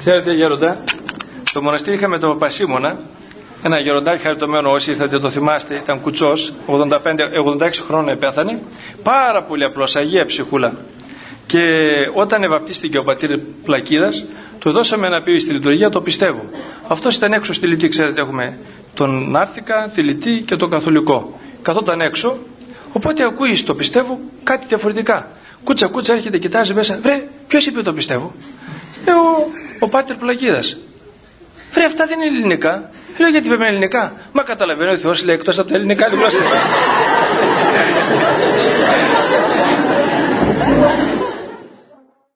Ξέρετε γέροντα, το μοναστήρι είχαμε το Πασίμωνα, ένα γεροντάκι χαριτωμένο όσοι ήρθατε το θυμάστε, ήταν κουτσός, 85-86 χρόνια πέθανε, πάρα πολύ απλός, Αγία ψυχούλα. Και όταν ευαπτίστηκε ο πατήρ Πλακίδας, του δώσαμε ένα πει στη λειτουργία, το πιστεύω. Αυτός ήταν έξω στη λυτή, ξέρετε, έχουμε τον Νάρθηκα, τη λυτή και τον Καθολικό. Καθόταν έξω, οπότε ακούεις το πιστεύω κάτι διαφορετικά. Κούτσα κούτσα έρχεται, κοιτάζει μέσα, βρε, ποιος είπε το πιστεύω; Ε, ο, ο Πάτερ Πλακίδας. Βρε, αυτά δεν είναι ελληνικά. Λέω γιατί είπαμε ελληνικά. Μα καταλαβαίνω ο Θεός λέει εκτός από τα ελληνικά γλώσσα.